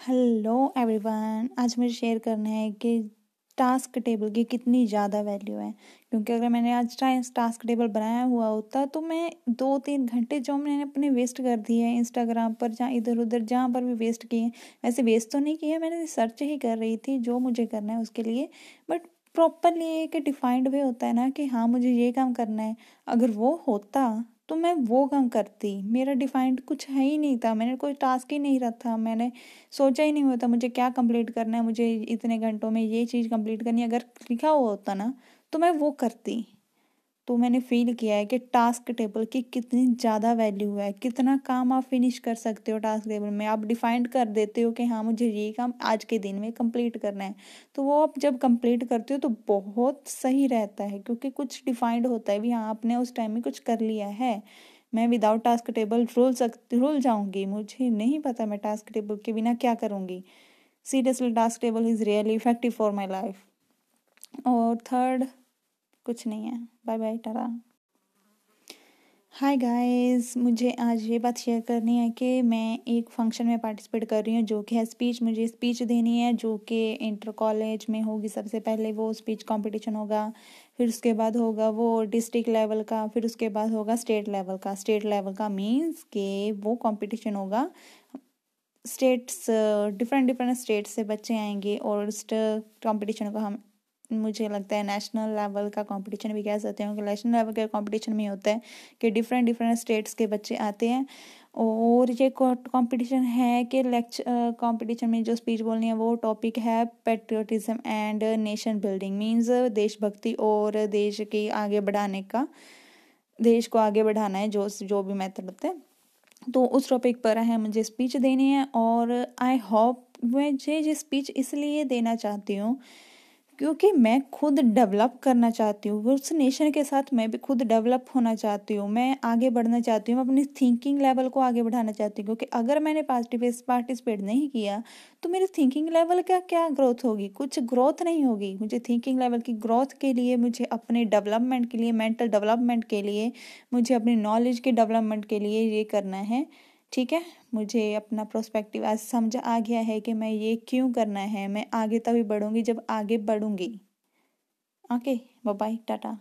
Hello everyone आज मुझे share करना है कि टास्क टेबल की कितनी ज़्यादा वैल्यू है। क्योंकि अगर मैंने आज टास्क टेबल बनाया हुआ होता तो मैं दो तीन घंटे जो मैंने अपने वेस्ट कर दिए हैं इंस्टाग्राम पर जहाँ इधर उधर जहाँ पर भी वेस्ट किए हैं, वैसे वेस्ट तो नहीं किए, मैंने सर्च ही कर रही थी जो मुझे करना है उसके लिए। बट प्रॉपरली एक डिफाइंड वे होता है ना कि हाँ मुझे ये काम करना है। अगर वो होता तो मैं वो काम करती। मेरा डिफाइंड कुछ है ही नहीं था। मैंने कोई टास्क ही नहीं रखा मैंने सोचा ही नहीं हुआ था मुझे क्या कंप्लीट करना है। मुझे इतने घंटों में ये चीज़ कंप्लीट करनी है। अगर लिखा हुआ होता ना तो मैं वो करती। तो मैंने फील किया है कि टास्क टेबल की कितनी ज़्यादा वैल्यू है, कितना काम आप फिनिश कर सकते हो टास्क टेबल में। आप डिफाइंड कर देते हो कि हाँ मुझे ये काम आज के दिन में कंप्लीट करना है। तो वो आप जब कंप्लीट करते हो तो बहुत सही रहता है, क्योंकि कुछ डिफाइंड होता है भी हाँ आपने उस टाइम में कुछ कर लिया है। मैं विदाउट टास्क टेबल रुल सकती रुल जाऊँगी, मुझे नहीं पता मैं टास्क टेबल के बिना क्या करूँगी। Seriously task table is really effective for my life और थर्ड कुछ नहीं है। Bye bye tata. Hi guys मुझे आज ये बात शेयर करनी है कि मैं एक फ़ंक्शन में पार्टिसिपेट कर रही हूँ जो कि है स्पीच मुझे स्पीच देनी है जो कि इंटर कॉलेज में होगी सबसे पहले, वो स्पीच कंपटीशन होगा, फिर उसके बाद होगा वो डिस्ट्रिक्ट लेवल का, फिर उसके बाद होगा स्टेट लेवल का। स्टेट लेवल का मीन्स के वो कंपटीशन होगा। स्टेट्स डिफरेंट डिफरेंट स्टेट से बच्चे आएँगे और उस कंपटीशन को हम मुझे लगता है नेशनल लेवल का कंपटीशन भी कह सकते हैं कि नेशनल लेवल के कंपटीशन में होता है कि डिफरेंट डिफरेंट स्टेट्स के बच्चे आते हैं। और ये कंपटीशन है कि लेक्चर कंपटीशन में जो स्पीच बोलनी है वो टॉपिक है patriotism and nation building means देशभक्ति और देश के आगे बढ़ाने का, देश को आगे बढ़ाना है, जो जो भी मेथड होते हैं। तो उस टॉपिक पर है, मुझे स्पीच देनी है और आई होप मुझे ये स्पीच इसलिए देना चाहती हूँ क्योंकि मैं खुद डेवलप करना चाहती हूँ, उस नेशन के साथ मैं भी खुद डेवलप होना चाहती हूँ, मैं आगे बढ़ना चाहती हूँ अपनी थिंकिंग लेवल को आगे बढ़ाना चाहती हूँ, क्योंकि अगर मैंने पार्टिसिपेट नहीं किया तो मेरी थिंकिंग लेवल का क्या ग्रोथ होगी? कुछ ग्रोथ नहीं होगी। मुझे थिंकिंग लेवल की ग्रोथ के लिए, मुझे अपने डेवलपमेंट के लिए मेंटल डेवलपमेंट के लिए, मुझे अपनी नॉलेज के डेवलपमेंट के लिए ये करना है। ठीक है? मुझे अपना प्रोस्पेक्टिव आज समझ आ गया है कि मैं ये क्यों करना है। मैं आगे तभी बढ़ूँगी जब आगे बढ़ूँगी। Okay bye Tata.